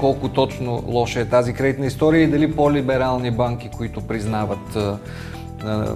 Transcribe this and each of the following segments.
колко точно лоша е тази кредитна история и дали по-либерални банки, които признават а, а,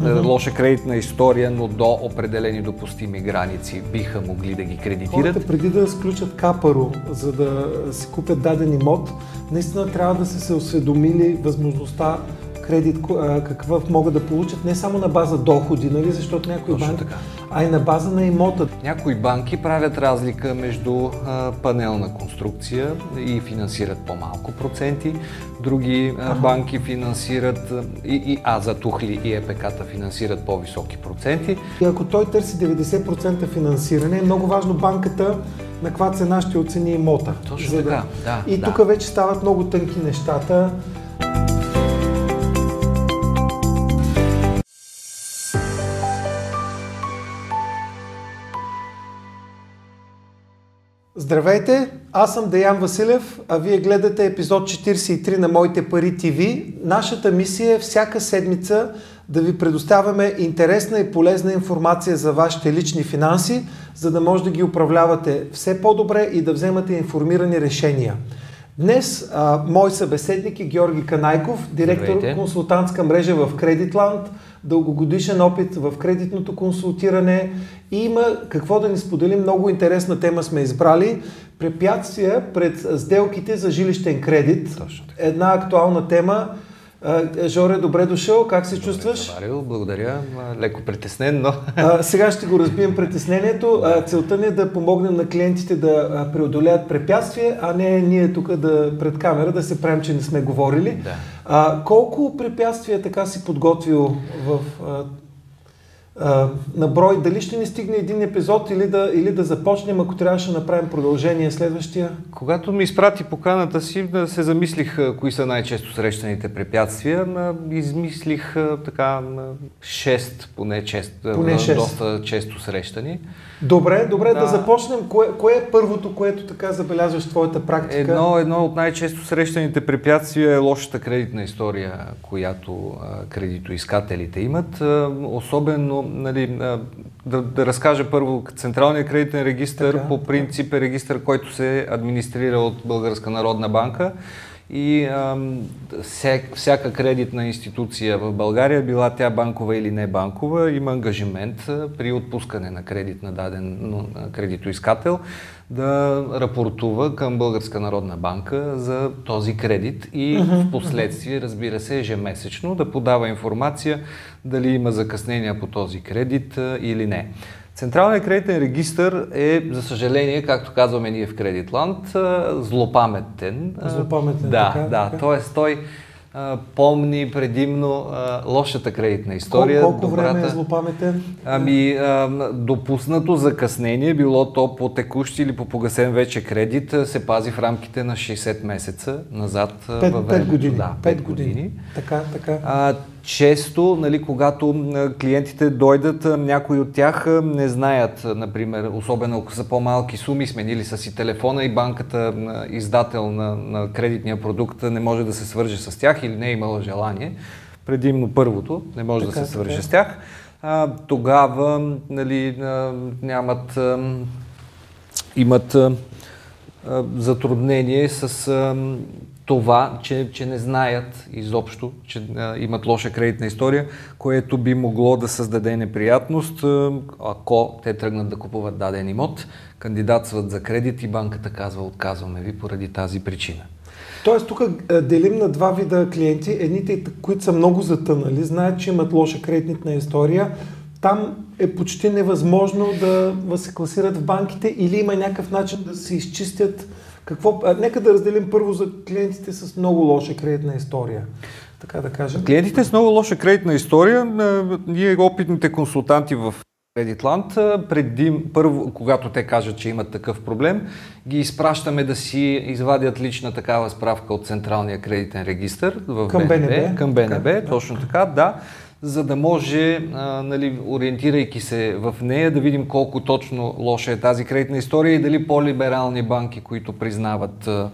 mm-hmm. лоша кредитна история, но до определени допустими граници биха могли да ги кредитират. Хората преди да сключат капаро, за да си купят даден имот, наистина трябва да са се осведомили възможността кредит, какъв могат да получат не само на база доходи, нали, защото някои Точно банки, така. а и на база на имота. Някои банки правят разлика между а, панелна конструкция и финансират по-малко проценти, други а, банки финансират и, и А за Тухли и ЕПК-та финансират по-високи проценти. И ако той търси 90% финансиране, е много важно банката на каква цена ще оцени имота. Точно за така, да. И да. тук вече стават много тънки нещата. Здравейте, аз съм Деян Василев, а вие гледате епизод 43 на Моите пари ТВ. Нашата мисия е всяка седмица да ви предоставяме интересна и полезна информация за вашите лични финанси, за да може да ги управлявате все по-добре и да вземате информирани решения. Днес а, мой събеседник е Георги Канайков, директор Здравейте. консултантска мрежа в Кредитланд, дългогодишен опит в кредитното консултиране и има какво да ни споделим. Много интересна тема сме избрали. Препятствия пред сделките за жилищен кредит. Една актуална тема Жоре, добре дошъл. Как се добре, чувстваш? Заварил, благодаря. Леко притеснен, но... А, сега ще го разбием притеснението. А, целта ни е да помогнем на клиентите да преодолеят препятствия, а не ние тук да пред камера да се правим, че не сме говорили. Да. А, колко препятствия така си подготвил в а, на брой. Дали ще ни стигне един епизод или да, или да започнем, ако трябваше да направим продължение следващия? Когато ми изпрати поканата си, се замислих кои са най-често срещаните препятствия. Измислих така 6, поне, чест, поне 6. доста често срещани. Добре, добре, да, да започнем. Кое, кое е първото, което така забелязваш в твоята практика? Едно, едно от най-често срещаните препятствия е лошата кредитна история, която кредитоискателите имат. Особено, нали, да, да разкажа първо, Централният кредитен регистр така, по принцип е регистр, който се администрира от Българска народна банка и а, всяка кредитна институция в България, била тя банкова или не банкова, има ангажимент при отпускане на кредит на даден кредитоискател да рапортува към Българска народна банка за този кредит и в последствие, разбира се, ежемесечно да подава информация дали има закъснения по този кредит или не. Централният кредитен регистр е, за съжаление, както казваме ние в Кредитланд, злопаметен. Злопаметен, да, така, да. Така. Тоест той а, помни предимно а, лошата кредитна история. Кол, колко добрата... време е злопаметен? Ами, а, допуснато закъснение, било то по текущ или по погасен вече кредит, се пази в рамките на 60 месеца назад 5, във времето. 5 години. Да, 5, 5 години. години. Така, така. А, често, нали, когато клиентите дойдат, някои от тях не знаят, например, особено ако са по-малки суми, сменили са си телефона и банката, издател на, на кредитния продукт, не може да се свърже с тях или не е имала желание. Предимно първото, не може така, да се свърже така. с тях. А, тогава нали, нямат, имат затруднение с това, че, че не знаят изобщо, че а, имат лоша кредитна история, което би могло да създаде неприятност, ако те тръгнат да купуват даден имот, кандидатстват за кредит и банката казва отказваме ви поради тази причина. Тоест тук делим на два вида клиенти. Едните, които са много затънали, знаят, че имат лоша кредитна история, там е почти невъзможно да се класират в банките или има някакъв начин да се изчистят какво, а, нека да разделим първо за клиентите с много лоша кредитна история. Така да кажем. Клиентите с много лоша кредитна история, ние опитните консултанти в Кредитланд, преди, първо, когато те кажат, че имат такъв проблем, ги изпращаме да си извадят лична такава справка от Централния кредитен регистр в към БНБ. БНБ към БНБ, така, точно така, да за да може, а, нали, ориентирайки се в нея, да видим колко точно лоша е тази кредитна история и дали по-либерални банки, които признават а,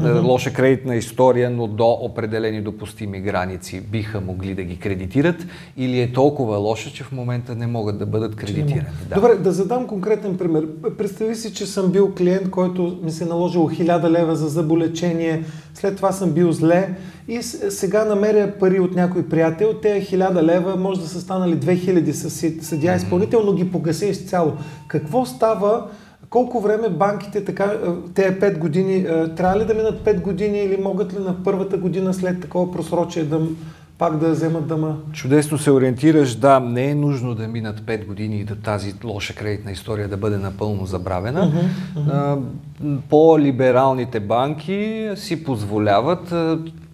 mm-hmm. лоша кредитна история, но до определени допустими граници биха могли да ги кредитират или е толкова лоша, че в момента не могат да бъдат кредитирани. Да. Добре, да задам конкретен пример. Представи си, че съм бил клиент, който ми се е наложил 1000 лева за заболечение, след това съм бил зле и сега намеря пари от някой приятел, те 1000 лева, може да са станали 2000 с съдия изпълнител, но ги погаси изцяло. Какво става колко време банките така, те 5 години, трябва ли да минат 5 години или могат ли на първата година след такова просрочие да пак да вземат дъма? Чудесно се ориентираш, да, не е нужно да минат 5 години и да тази лоша кредитна история да бъде напълно забравена. Uh-huh, uh-huh. По-либералните банки си позволяват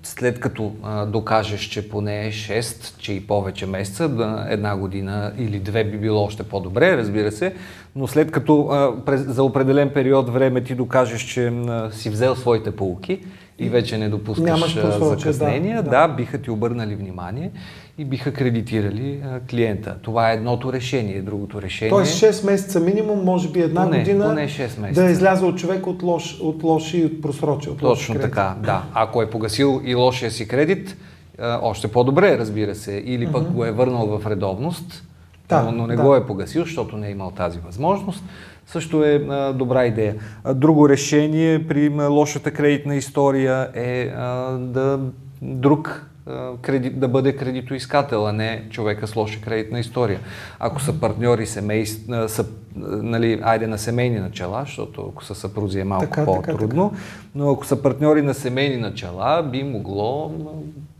след като а, докажеш, че поне 6, че и повече месеца, една година или две би било още по-добре, разбира се, но след като а, през, за определен период време ти докажеш, че а, си взел своите полуки и вече не допускаш закъснения, да, да. да, биха ти обърнали внимание и биха кредитирали а, клиента. Това е едното решение. Другото решение... Тоест 6 месеца минимум, може би една поне, година поне 6 месеца. да е излязъл човек от лош, от лош и от просрочие. От Точно кредит. така, да. Ако е погасил и лошия си кредит, а, още по-добре, разбира се. Или пък uh-huh. го е върнал в редовност, да, но, но не да. го е погасил, защото не е имал тази възможност. Също е а, добра идея. Друго решение при лошата кредитна история е а, да друг кредит, да бъде кредитоискател, а не човека с лоша кредитна история. Ако са партньори, семейства, са, нали, айде на семейни начала, защото ако са съпрузи е малко така, по-трудно, така, така. но ако са партньори на семейни начала, би могло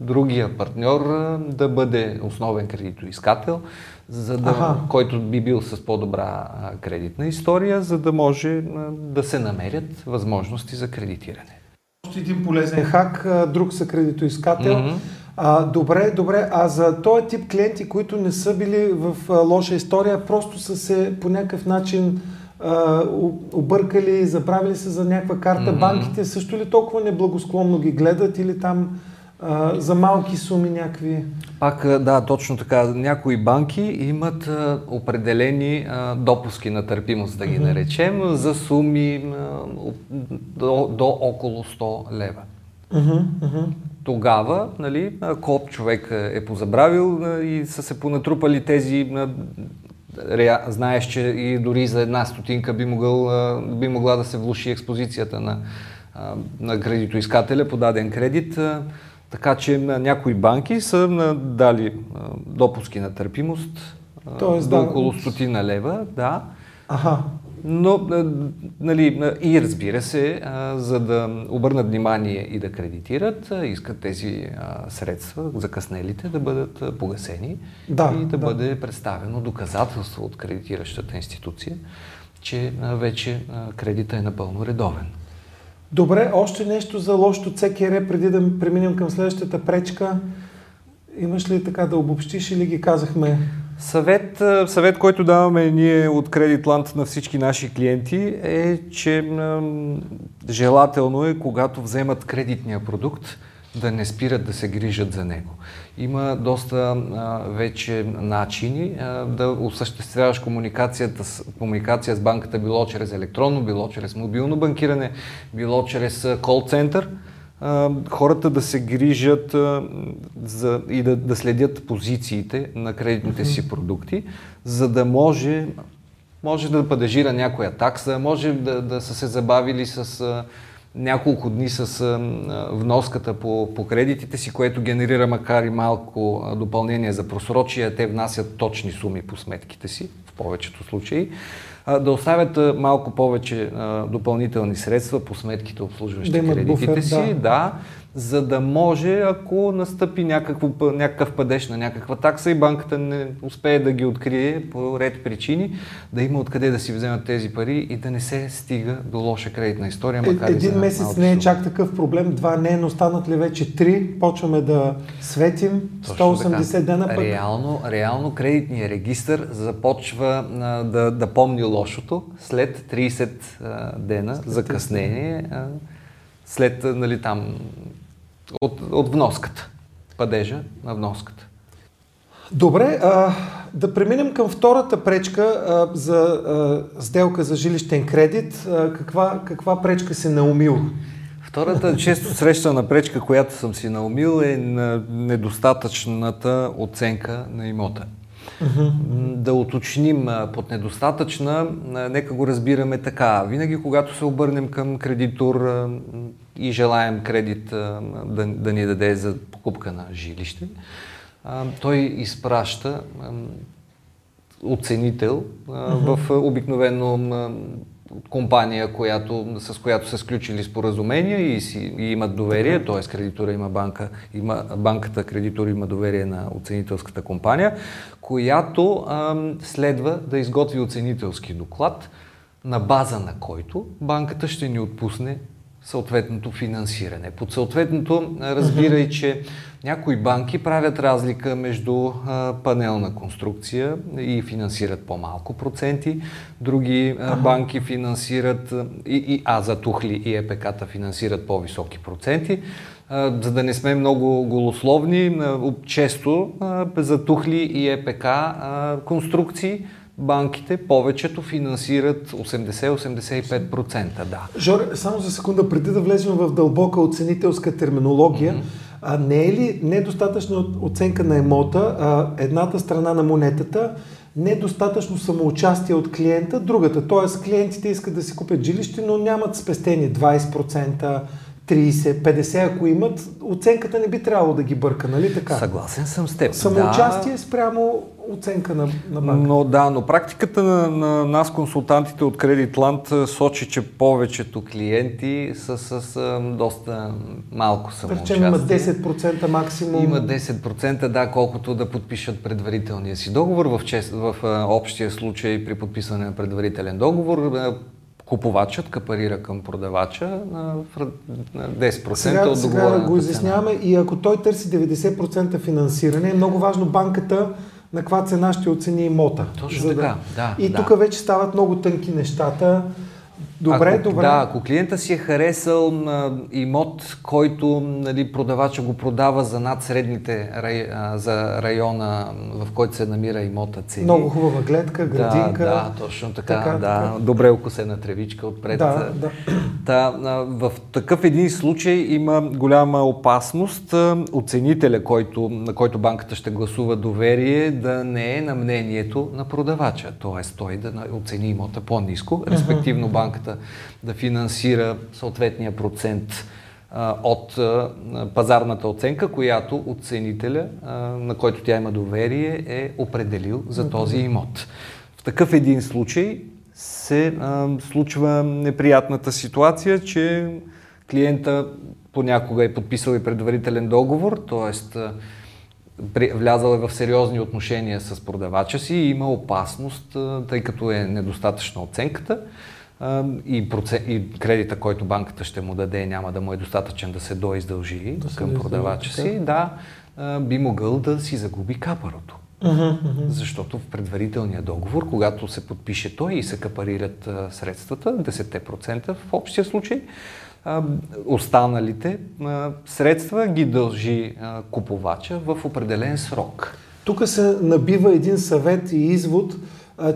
другия партньор да бъде основен кредитоискател, за да, ага. който би бил с по-добра кредитна история, за да може да се намерят възможности за кредитиране. Още един полезен хак, друг са кредитоискател. Mm-hmm. А, добре, добре. А за този тип клиенти, които не са били в а, лоша история, просто са се по някакъв начин а, объркали, забравили се за някаква карта, mm-hmm. банките също ли толкова неблагосклонно ги гледат или там а, за малки суми някакви? Пак да, точно така. Някои банки имат а, определени а, допуски на търпимост, да ги mm-hmm. наречем, за суми до, до около 100 лева. Mm-hmm. Mm-hmm. Тогава, нали, ако човек е позабравил и са се понатрупали тези знаеш, че и дори за една стотинка би, могъл, би могла да се влуши експозицията на, на кредитоискателя по даден кредит. Така че някои банки са дали допуски на търпимост Тоест, до да. около стотина лева, да. Ага. Но, нали, и разбира се, за да обърнат внимание и да кредитират, искат тези средства, закъснелите, да бъдат погасени да, и да, да бъде представено доказателство от кредитиращата институция, че вече кредита е напълно редовен. Добре, още нещо за лошото ЦКР, преди да преминем към следващата пречка. Имаш ли така да обобщиш или ги казахме? Съвет, съвет, който даваме ние от Кредитланд на всички наши клиенти е, че желателно е, когато вземат кредитния продукт, да не спират да се грижат за него. Има доста а, вече начини а, да осъществяваш комуникацията с, комуникация с банката, било чрез електронно, било чрез мобилно банкиране, било чрез кол-център. хората да се грижат а, за, и да, да следят позициите на кредитните си продукти, за да може може да падежира някоя такса, може да, да са се забавили с няколко дни с вноската по, по кредитите си, което генерира макар и малко допълнение за просрочие. Те внасят точни суми по сметките си, в повечето случаи. Да оставят малко повече допълнителни средства по сметките, обслужващи да кредитите буфер, си. Да. да за да може, ако настъпи някакво, някакъв падеж на някаква такса и банката не успее да ги открие по ред причини, да има откъде да си вземат тези пари и да не се стига до лоша кредитна история. Е, макар Един месец не е чак такъв проблем, два не, но станат ли вече три, почваме да светим, 180 така. дена пък. Реално, реално кредитният регистр започва а, да, да помни лошото след 30 а, дена закъснение. А, след нали, там от, от вноската. Падежа на вноската. Добре, а, да преминем към втората пречка а, за а, сделка за жилищен кредит. А, каква, каква пречка се наумил? Втората често срещана пречка, която съм си наумил е на недостатъчната оценка на имота. Uh-huh. Да уточним под недостатъчна, нека го разбираме така. Винаги, когато се обърнем към кредитор и желаем кредит да, да ни даде за покупка на жилище, той изпраща оценител uh-huh. в обикновено компания, която, с която са сключили споразумения и, си, и имат доверие, т.е. кредитора има банка, има, банката кредитор има доверие на оценителската компания, която ам, следва да изготви оценителски доклад, на база на който банката ще ни отпусне съответното финансиране. Под съответното разбирай, че някои банки правят разлика между панелна конструкция и финансират по-малко проценти, други а, банки финансират, и, и, а за Тухли и ЕПК-та финансират по-високи проценти. За да не сме много голословни, често за Тухли и ЕПК конструкции банките повечето финансират 80-85%. Да. Жоре, само за секунда, преди да влезем в дълбока оценителска терминология, mm-hmm. а не е ли недостатъчна оценка на емота, а едната страна на монетата, недостатъчно самоучастие от клиента, другата. Т.е. клиентите искат да си купят жилище, но нямат спестени 20%, 30, 50, ако имат, оценката не би трябвало да ги бърка, нали така? Съгласен съм с теб. Самоучастие да. спрямо оценка на, на банка. Но да, но практиката на, на нас, консултантите от Creditland, сочи, че повечето клиенти са с, с доста малко самоучастие. Да има 10% максимум. Има 10%, да, колкото да подпишат предварителния си договор. В, чест, в, в общия случай при подписване на предварителен договор купувачът капарира към продавача на 10% сега, от договора. Сега го изясняваме и ако той търси 90% финансиране, е много важно банката на каква цена ще оцени имота. Точно така, да. И да. тук вече стават много тънки нещата. Добре, ако, добре. Да, ако клиента си е харесал а, имот, който нали, продавача го продава за над средните рай, а, за района, в който се намира имота цени. Много хубава гледка, градинка. Да, да точно така. така, да. така. Добре окосена тревичка отпред. Да, да. Та, в такъв един случай има голяма опасност оценителя, който, на който банката ще гласува доверие, да не е на мнението на продавача. Тоест той да оцени имота по-низко, респективно банката банката да финансира съответния процент от пазарната оценка, която оценителя, на който тя има доверие, е определил за този имот. В такъв един случай се а, случва неприятната ситуация, че клиента понякога е подписал и предварителен договор, т.е. влязал е в сериозни отношения с продавача си и има опасност, тъй като е недостатъчна оценката, и, процент, и кредита, който банката ще му даде, няма да му е достатъчен да се доиздължи да към продавача си, да, би могъл да си загуби капарото. Uh-huh, uh-huh. Защото в предварителния договор, когато се подпише той и се капарират а, средствата, 10% в общия случай, а, останалите средства ги дължи купувача в определен срок. Тук се набива един съвет и извод,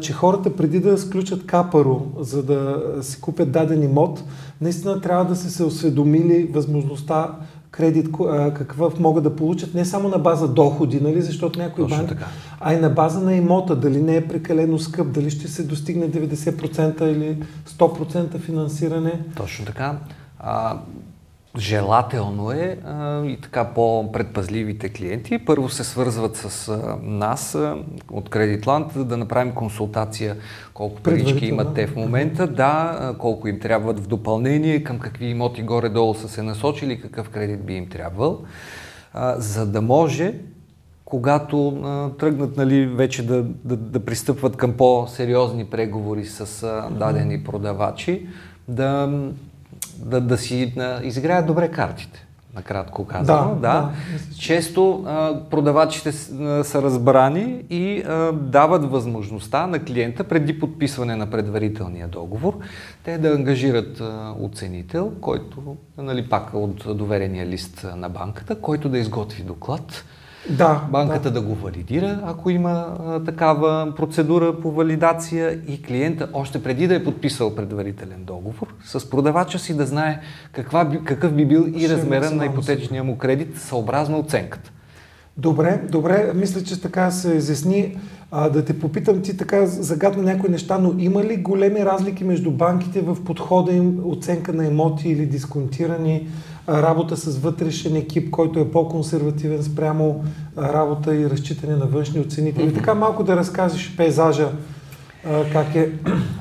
че хората преди да сключат капаро, за да си купят даден имот, наистина трябва да са се осведомили възможността кредит, какъв могат да получат не само на база доходи, нали, защото някои банки, така. а и на база на имота, дали не е прекалено скъп, дали ще се достигне 90% или 100% финансиране. Точно така. А, Желателно е а, и така по-предпазливите клиенти. Първо се свързват с а, нас а, от Кредитланд да направим консултация колко парички имат те в момента, да, колко им трябват в допълнение, към какви имоти горе-долу са се насочили, какъв кредит би им трябвал, за да може когато а, тръгнат нали, вече да, да, да пристъпват към по-сериозни преговори с а, дадени продавачи, да да, да си да изиграят добре картите. Накратко казано. Да, да. да. Често а, продавачите а, са разбрани и а, дават възможността на клиента преди подписване на предварителния договор, те да ангажират а, оценител, който, нали, пак от доверения лист на банката, който да изготви доклад Да, банката да. да го валидира, ако има а, такава процедура по валидация и клиента още преди да е подписал предварителен договор с продавача си да знае каква, какъв би бил и размера на ипотечния му кредит съобразно оценката. Добре, добре, мисля, че така се изясни. А, да те попитам, ти така загадна някои неща, но има ли големи разлики между банките в подхода им, оценка на имоти или дисконтирани, работа с вътрешен екип, който е по-консервативен спрямо работа и разчитане на външни оценители? Mm-hmm. Така малко да разкажеш пейзажа как е?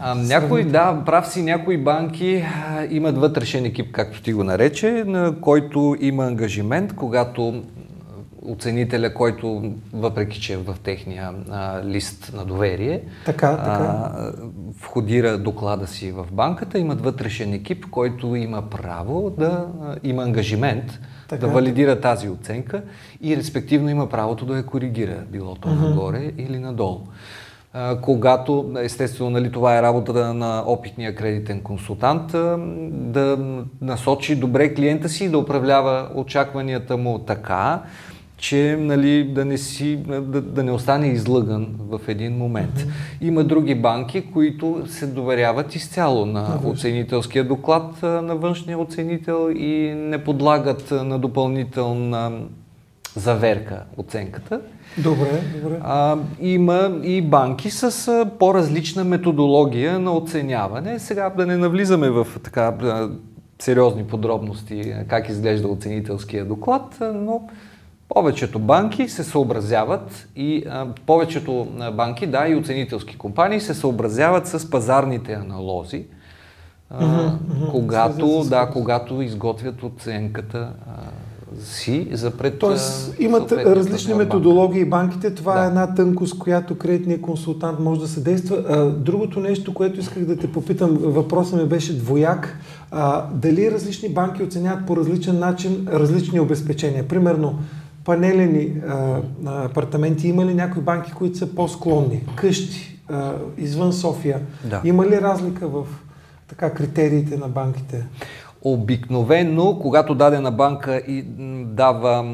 А, някои, да, прав си, някои банки имат вътрешен екип, както ти го нарече, на който има ангажимент, когато оценителя, който въпреки, че е в техния а, лист на доверие, така, така. А, входира доклада си в банката, имат вътрешен екип, който има право да а, има ангажимент така, да валидира тази оценка и респективно има правото да я коригира, било то uh-huh. нагоре или надолу. Когато, естествено, нали, това е работата на опитния кредитен консултант, да насочи добре клиента си и да управлява очакванията му така, че нали, да, не си, да, да не остане излъган в един момент. Mm-hmm. Има други банки, които се доверяват изцяло на mm-hmm. оценителския доклад на външния оценител и не подлагат на допълнителна заверка оценката. Добре, добре. А, има и банки с по-различна методология на оценяване. Сега да не навлизаме в така сериозни подробности как изглежда оценителския доклад, но повечето банки се съобразяват и а, повечето банки, да, и оценителски компании се съобразяват с пазарните аналози, а, mm-hmm, когато, да, когато изготвят оценката а, си за пред. Тоест имат различни методологии банките. Това да. е една тънкост, която кредитният консултант може да съдейства. А, другото нещо, което исках да те попитам, въпросът ми беше двояк. Дали различни банки оценяват по различен начин различни обезпечения? Примерно, панелени а, апартаменти, има ли някои банки, които са по-склонни? Къщи, а, извън София. Да. Има ли разлика в така критериите на банките? Обикновено, когато дадена банка и дава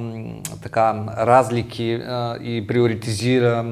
така разлики а, и приоритизира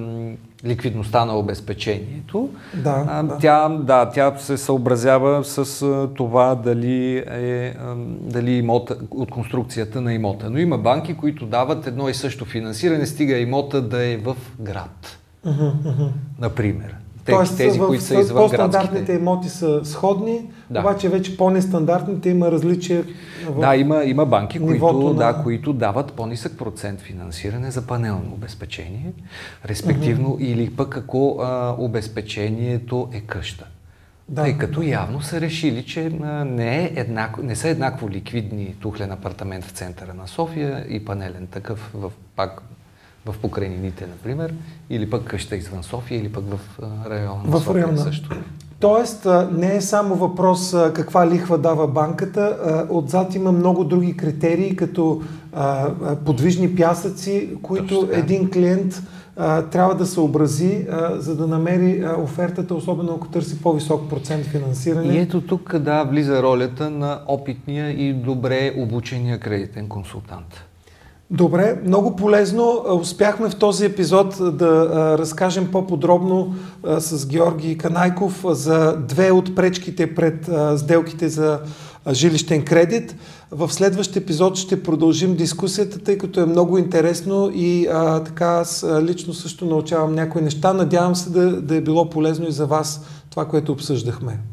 ликвидността на обезпечението. Да, а, да. Тя, да, тя се съобразява с а, това дали е а, дали имота, от конструкцията на имота. Но има банки, които дават едно и също финансиране, стига имота да е в град. Uh-huh, uh-huh. Например. Тоест, тези, в, които са извън по-стандартните имоти са сходни, да. обаче вече по-нестандартните има различия в Да, има, има банки, които, на... да, които дават по-нисък процент финансиране за панелно обезпечение, респективно uh-huh. или пък ако а, обезпечението е къща. Да. Тъй като явно са решили, че не, е еднакво, не са еднакво ликвидни тухлен апартамент в центъра на София и панелен такъв в пак в покрайнините, например, или пък къща извън София, или пък в района на в София района. също. Тоест, не е само въпрос каква лихва дава банката, отзад има много други критерии, като подвижни пясъци, които един клиент трябва да съобрази, за да намери офертата, особено ако търси по-висок процент финансиране. И ето тук да влиза ролята на опитния и добре обучения кредитен консултант. Добре, много полезно. Успяхме в този епизод да разкажем по-подробно с Георги Канайков за две от пречките пред сделките за жилищен кредит. В следващия епизод ще продължим дискусията, тъй като е много интересно и а, така аз лично също научавам някои неща. Надявам се да, да е било полезно и за вас това, което обсъждахме.